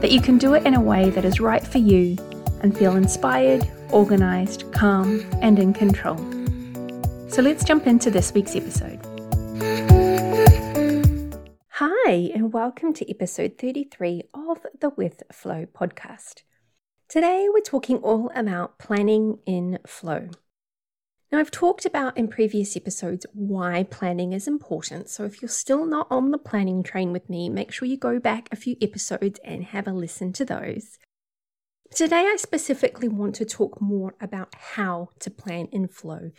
that you can do it in a way that is right for you and feel inspired, organized, calm, and in control. So let's jump into this week's episode. Hi, and welcome to episode 33 of the With Flow podcast. Today we're talking all about planning in flow. Now, I've talked about in previous episodes why planning is important. So, if you're still not on the planning train with me, make sure you go back a few episodes and have a listen to those. Today, I specifically want to talk more about how to plan in flow,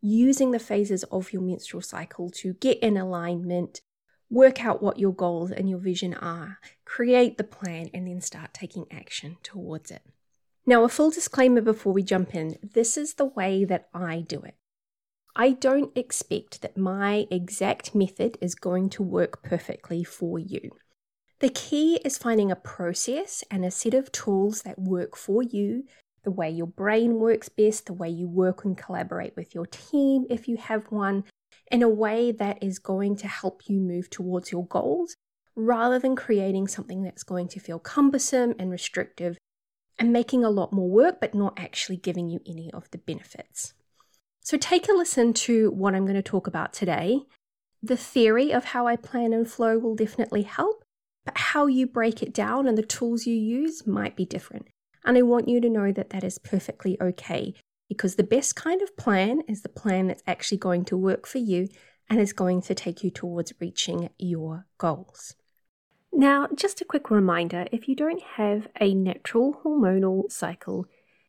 using the phases of your menstrual cycle to get in alignment, work out what your goals and your vision are, create the plan, and then start taking action towards it. Now, a full disclaimer before we jump in this is the way that I do it. I don't expect that my exact method is going to work perfectly for you. The key is finding a process and a set of tools that work for you, the way your brain works best, the way you work and collaborate with your team if you have one, in a way that is going to help you move towards your goals rather than creating something that's going to feel cumbersome and restrictive and making a lot more work, but not actually giving you any of the benefits. So, take a listen to what I'm going to talk about today. The theory of how I plan and flow will definitely help, but how you break it down and the tools you use might be different. And I want you to know that that is perfectly okay because the best kind of plan is the plan that's actually going to work for you and is going to take you towards reaching your goals. Now, just a quick reminder if you don't have a natural hormonal cycle,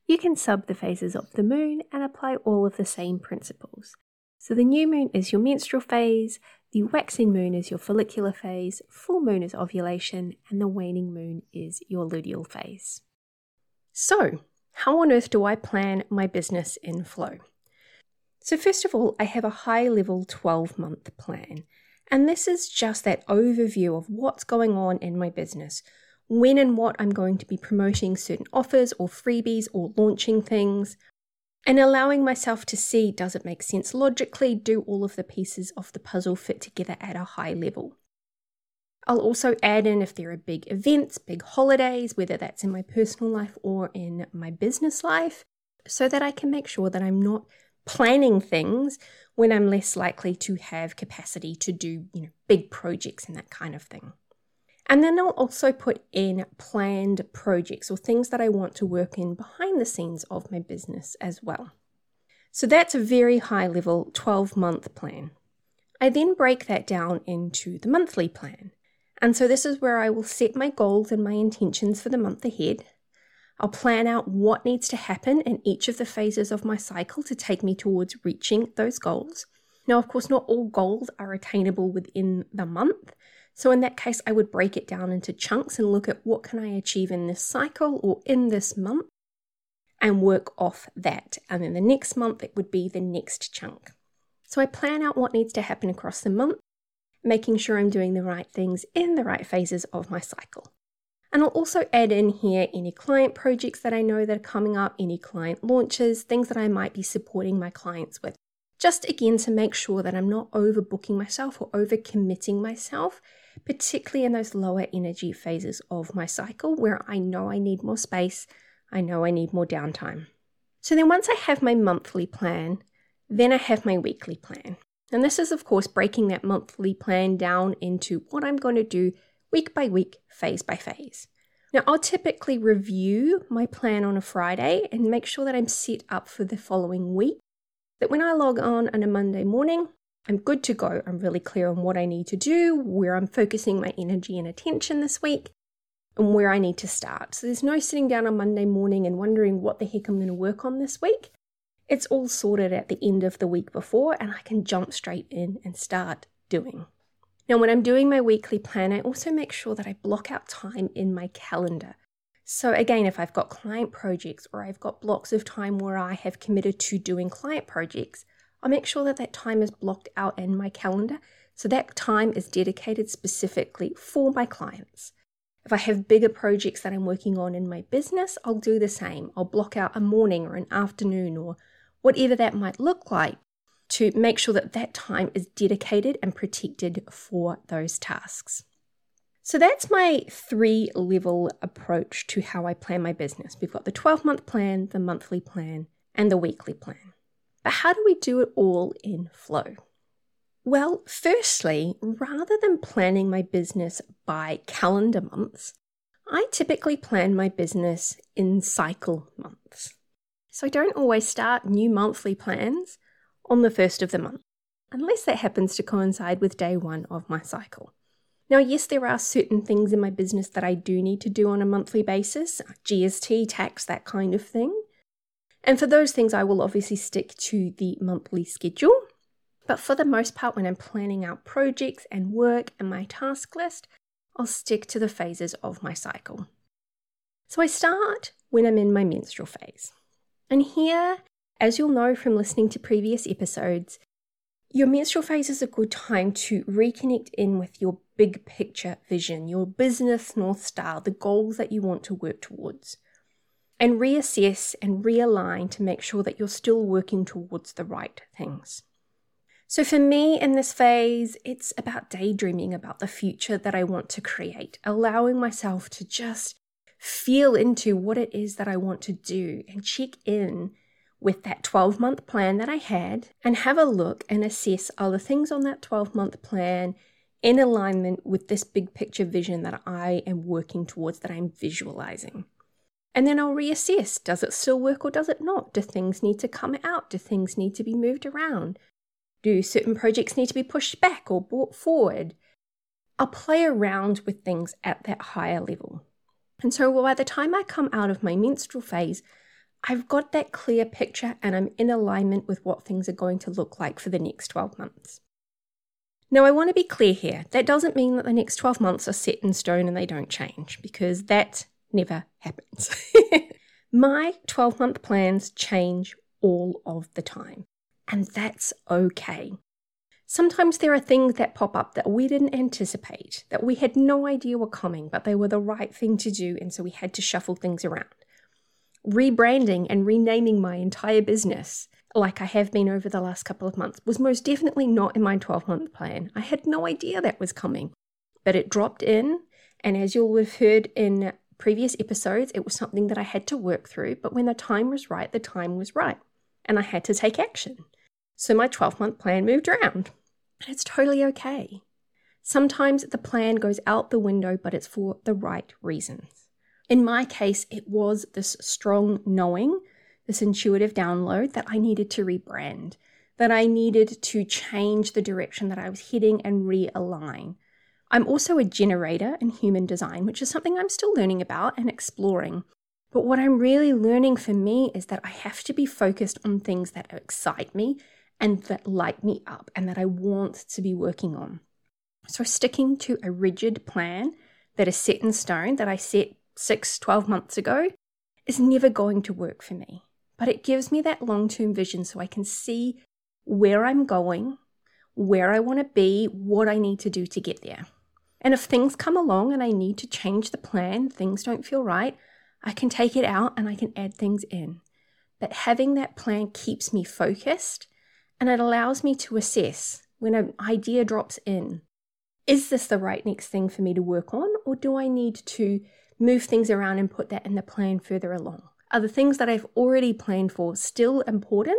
you can sub the phases of the moon and apply all of the same principles. So, the new moon is your menstrual phase, the waxing moon is your follicular phase, full moon is ovulation, and the waning moon is your luteal phase. So, how on earth do I plan my business in flow? So, first of all, I have a high level 12 month plan. And this is just that overview of what's going on in my business, when and what I'm going to be promoting certain offers or freebies or launching things, and allowing myself to see does it make sense logically, do all of the pieces of the puzzle fit together at a high level. I'll also add in if there are big events, big holidays, whether that's in my personal life or in my business life, so that I can make sure that I'm not planning things when I'm less likely to have capacity to do, you know, big projects and that kind of thing. And then I'll also put in planned projects or things that I want to work in behind the scenes of my business as well. So that's a very high level 12 month plan. I then break that down into the monthly plan. And so this is where I will set my goals and my intentions for the month ahead. I'll plan out what needs to happen in each of the phases of my cycle to take me towards reaching those goals. Now, of course, not all goals are attainable within the month. So in that case, I would break it down into chunks and look at what can I achieve in this cycle or in this month and work off that. And then the next month, it would be the next chunk. So I plan out what needs to happen across the month, making sure I'm doing the right things in the right phases of my cycle. And I'll also add in here any client projects that I know that are coming up, any client launches, things that I might be supporting my clients with. Just again to make sure that I'm not overbooking myself or overcommitting myself, particularly in those lower energy phases of my cycle where I know I need more space, I know I need more downtime. So then once I have my monthly plan, then I have my weekly plan. And this is, of course, breaking that monthly plan down into what I'm going to do week by week, phase by phase. Now, I'll typically review my plan on a Friday and make sure that I'm set up for the following week. That when I log on on a Monday morning, I'm good to go. I'm really clear on what I need to do, where I'm focusing my energy and attention this week, and where I need to start. So there's no sitting down on Monday morning and wondering what the heck I'm going to work on this week. It's all sorted at the end of the week before, and I can jump straight in and start doing. Now, when I'm doing my weekly plan, I also make sure that I block out time in my calendar. So, again, if I've got client projects or I've got blocks of time where I have committed to doing client projects, I'll make sure that that time is blocked out in my calendar so that time is dedicated specifically for my clients. If I have bigger projects that I'm working on in my business, I'll do the same. I'll block out a morning or an afternoon or whatever that might look like to make sure that that time is dedicated and protected for those tasks. So that's my three level approach to how I plan my business. We've got the 12 month plan, the monthly plan, and the weekly plan. But how do we do it all in flow? Well, firstly, rather than planning my business by calendar months, I typically plan my business in cycle months. So I don't always start new monthly plans on the first of the month, unless that happens to coincide with day one of my cycle. Now, yes, there are certain things in my business that I do need to do on a monthly basis GST, tax, that kind of thing. And for those things, I will obviously stick to the monthly schedule. But for the most part, when I'm planning out projects and work and my task list, I'll stick to the phases of my cycle. So I start when I'm in my menstrual phase. And here, as you'll know from listening to previous episodes, your menstrual phase is a good time to reconnect in with your big picture vision, your business North Star, the goals that you want to work towards, and reassess and realign to make sure that you're still working towards the right things. So, for me in this phase, it's about daydreaming about the future that I want to create, allowing myself to just feel into what it is that I want to do and check in with that 12 month plan that I had and have a look and assess are the things on that 12 month plan in alignment with this big picture vision that I am working towards, that I'm visualizing. And then I'll reassess does it still work or does it not? Do things need to come out? Do things need to be moved around? Do certain projects need to be pushed back or brought forward? I'll play around with things at that higher level. And so by the time I come out of my menstrual phase, I've got that clear picture and I'm in alignment with what things are going to look like for the next 12 months. Now, I want to be clear here. That doesn't mean that the next 12 months are set in stone and they don't change, because that never happens. My 12 month plans change all of the time, and that's okay. Sometimes there are things that pop up that we didn't anticipate, that we had no idea were coming, but they were the right thing to do, and so we had to shuffle things around. Rebranding and renaming my entire business like I have been over the last couple of months, was most definitely not in my 12 month plan. I had no idea that was coming, but it dropped in. And as you'll have heard in previous episodes, it was something that I had to work through. But when the time was right, the time was right. And I had to take action. So my 12 month plan moved around. And it's totally okay. Sometimes the plan goes out the window, but it's for the right reasons. In my case, it was this strong knowing this intuitive download that I needed to rebrand, that I needed to change the direction that I was heading and realign. I'm also a generator in human design, which is something I'm still learning about and exploring. But what I'm really learning for me is that I have to be focused on things that excite me and that light me up and that I want to be working on. So, sticking to a rigid plan that is set in stone that I set six, 12 months ago is never going to work for me but it gives me that long term vision so I can see where I'm going, where I want to be, what I need to do to get there. And if things come along and I need to change the plan, things don't feel right, I can take it out and I can add things in. But having that plan keeps me focused and it allows me to assess when an idea drops in is this the right next thing for me to work on, or do I need to move things around and put that in the plan further along? Are the things that I've already planned for still important,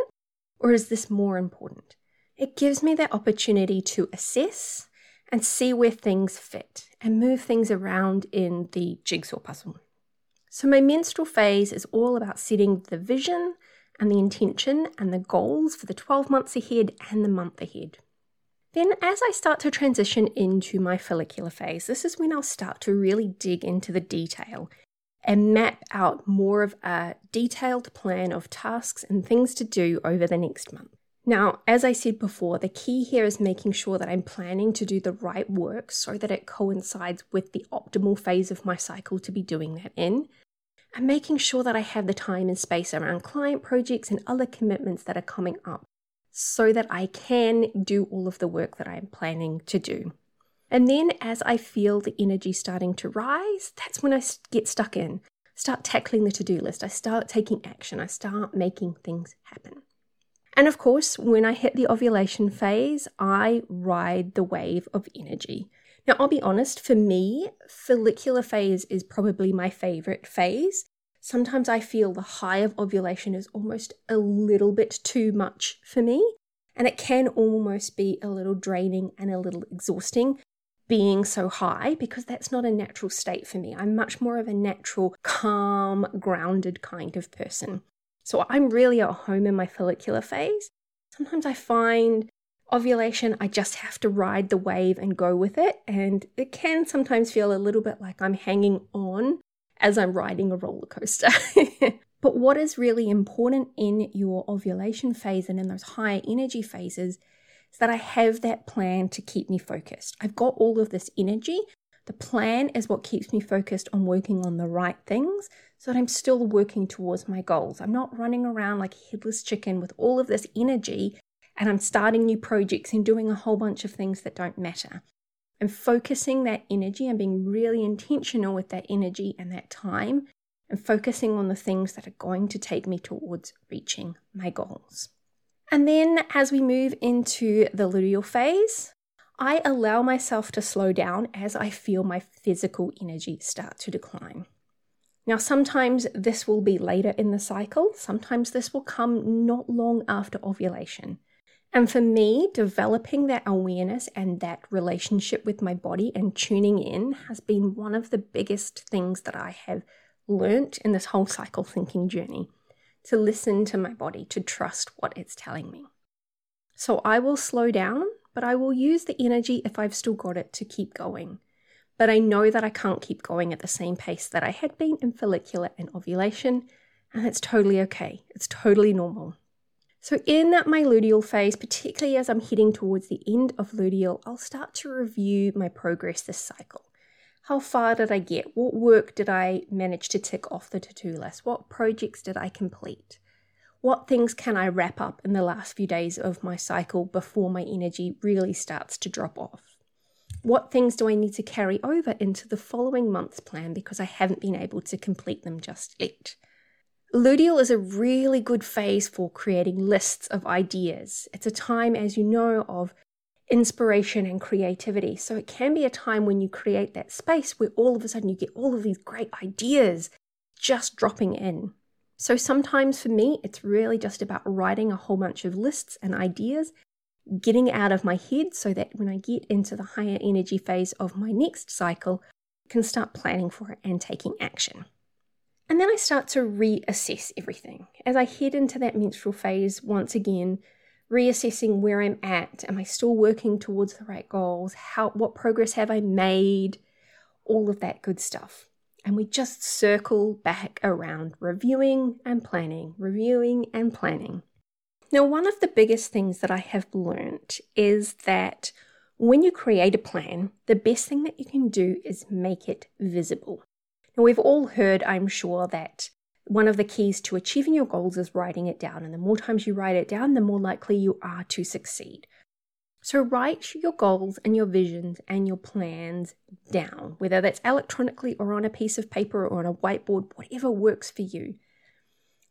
or is this more important? It gives me that opportunity to assess and see where things fit and move things around in the jigsaw puzzle. So, my menstrual phase is all about setting the vision and the intention and the goals for the 12 months ahead and the month ahead. Then, as I start to transition into my follicular phase, this is when I'll start to really dig into the detail and map out more of a detailed plan of tasks and things to do over the next month. Now, as I said before, the key here is making sure that I'm planning to do the right work so that it coincides with the optimal phase of my cycle to be doing that in. and making sure that I have the time and space around client projects and other commitments that are coming up so that I can do all of the work that I'm planning to do. And then as I feel the energy starting to rise, that's when I get stuck in, start tackling the to do list, I start taking action, I start making things happen. And of course, when I hit the ovulation phase, I ride the wave of energy. Now, I'll be honest, for me, follicular phase is probably my favorite phase. Sometimes I feel the high of ovulation is almost a little bit too much for me, and it can almost be a little draining and a little exhausting being so high because that's not a natural state for me. I'm much more of a natural, calm, grounded kind of person. So I'm really at home in my follicular phase. Sometimes I find ovulation, I just have to ride the wave and go with it. And it can sometimes feel a little bit like I'm hanging on as I'm riding a roller coaster. but what is really important in your ovulation phase and in those higher energy phases is that I have that plan to keep me focused. I've got all of this energy. The plan is what keeps me focused on working on the right things so that I'm still working towards my goals. I'm not running around like a headless chicken with all of this energy and I'm starting new projects and doing a whole bunch of things that don't matter. I'm focusing that energy and being really intentional with that energy and that time and focusing on the things that are going to take me towards reaching my goals. And then as we move into the luteal phase, I allow myself to slow down as I feel my physical energy start to decline. Now, sometimes this will be later in the cycle, sometimes this will come not long after ovulation. And for me, developing that awareness and that relationship with my body and tuning in has been one of the biggest things that I have learnt in this whole cycle thinking journey to listen to my body, to trust what it's telling me. So I will slow down, but I will use the energy if I've still got it to keep going. But I know that I can't keep going at the same pace that I had been in follicular and ovulation, and it's totally okay. It's totally normal. So, in my luteal phase, particularly as I'm heading towards the end of luteal, I'll start to review my progress this cycle. How far did I get? What work did I manage to tick off the to do list? What projects did I complete? What things can I wrap up in the last few days of my cycle before my energy really starts to drop off? What things do I need to carry over into the following month's plan because I haven't been able to complete them just yet? Luteal is a really good phase for creating lists of ideas. It's a time, as you know, of inspiration and creativity. So it can be a time when you create that space where all of a sudden you get all of these great ideas just dropping in. So sometimes for me, it's really just about writing a whole bunch of lists and ideas, getting out of my head so that when I get into the higher energy phase of my next cycle, I can start planning for it and taking action. And then I start to reassess everything. As I head into that menstrual phase once again, reassessing where I'm at. Am I still working towards the right goals? How what progress have I made? All of that good stuff. And we just circle back around reviewing and planning, reviewing and planning. Now, one of the biggest things that I have learned is that when you create a plan, the best thing that you can do is make it visible. Now, we've all heard, I'm sure, that one of the keys to achieving your goals is writing it down. And the more times you write it down, the more likely you are to succeed. So write your goals and your visions and your plans down, whether that's electronically or on a piece of paper or on a whiteboard, whatever works for you.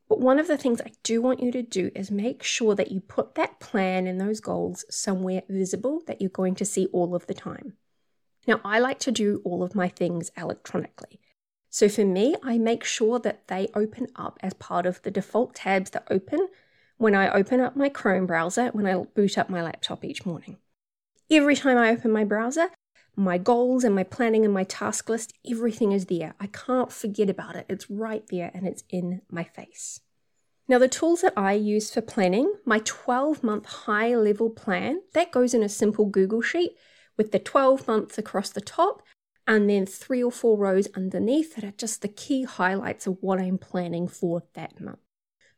But one of the things I do want you to do is make sure that you put that plan and those goals somewhere visible that you're going to see all of the time. Now, I like to do all of my things electronically. So for me, I make sure that they open up as part of the default tabs that open when I open up my Chrome browser when I boot up my laptop each morning. Every time I open my browser, my goals and my planning and my task list, everything is there. I can't forget about it. It's right there and it's in my face. Now, the tools that I use for planning, my 12 month high level plan, that goes in a simple Google Sheet with the 12 months across the top and then three or four rows underneath that are just the key highlights of what I'm planning for that month.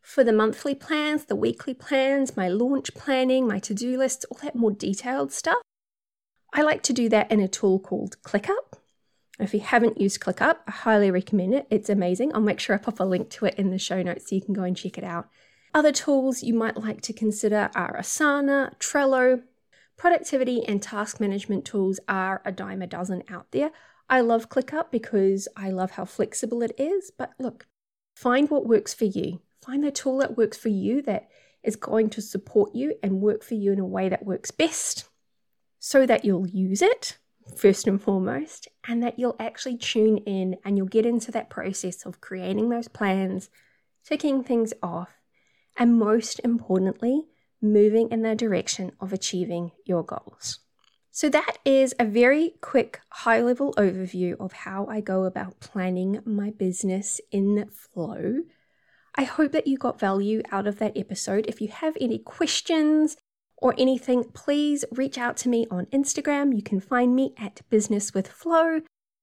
For the monthly plans, the weekly plans, my launch planning, my to do lists, all that more detailed stuff, I like to do that in a tool called ClickUp. If you haven't used ClickUp, I highly recommend it. It's amazing. I'll make sure I pop a link to it in the show notes so you can go and check it out. Other tools you might like to consider are Asana, Trello. Productivity and task management tools are a dime a dozen out there. I love ClickUp because I love how flexible it is. But look, find what works for you. Find the tool that works for you that is going to support you and work for you in a way that works best so that you'll use it first and foremost, and that you'll actually tune in and you'll get into that process of creating those plans, ticking things off, and most importantly, moving in the direction of achieving your goals. So, that is a very quick, high level overview of how I go about planning my business in flow. I hope that you got value out of that episode. If you have any questions or anything, please reach out to me on Instagram. You can find me at Business with Flow.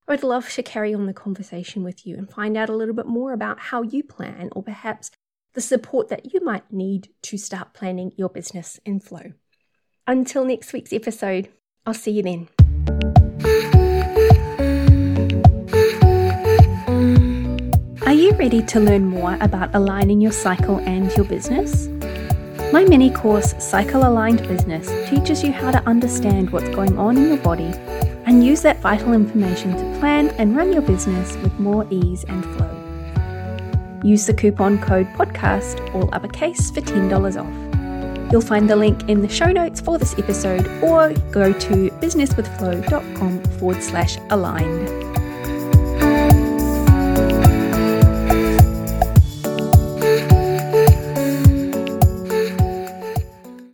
I'd love to carry on the conversation with you and find out a little bit more about how you plan or perhaps the support that you might need to start planning your business in flow. Until next week's episode, I'll see you then. Are you ready to learn more about aligning your cycle and your business? My mini course, Cycle Aligned Business, teaches you how to understand what's going on in your body and use that vital information to plan and run your business with more ease and flow. Use the coupon code podcast, all uppercase, for $10 off. You'll find the link in the show notes for this episode or go to businesswithflow.com forward slash aligned.